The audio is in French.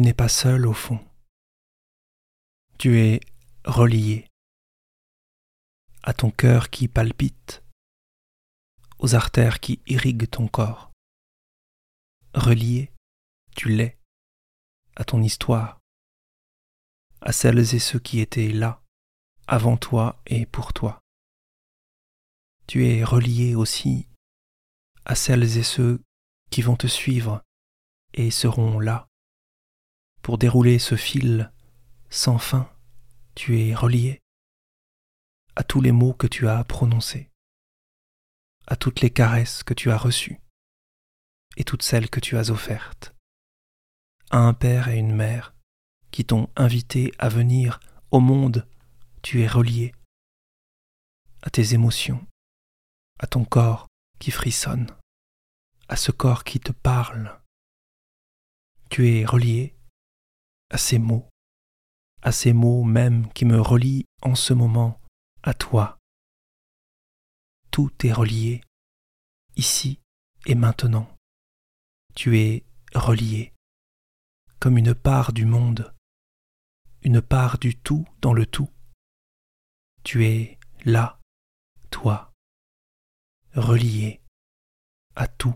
tu n'es pas seul au fond. Tu es relié à ton cœur qui palpite, aux artères qui irriguent ton corps. Relié, tu l'es à ton histoire, à celles et ceux qui étaient là, avant toi et pour toi. Tu es relié aussi à celles et ceux qui vont te suivre et seront là pour dérouler ce fil sans fin. Tu es relié à tous les mots que tu as prononcés, à toutes les caresses que tu as reçues et toutes celles que tu as offertes, à un père et une mère qui t'ont invité à venir au monde, tu es relié à tes émotions, à ton corps qui frissonne, à ce corps qui te parle. Tu es relié à ces mots, à ces mots même qui me relient en ce moment à toi. Tout est relié, ici et maintenant. Tu es relié, comme une part du monde, une part du tout dans le tout. Tu es là, toi, relié à tout.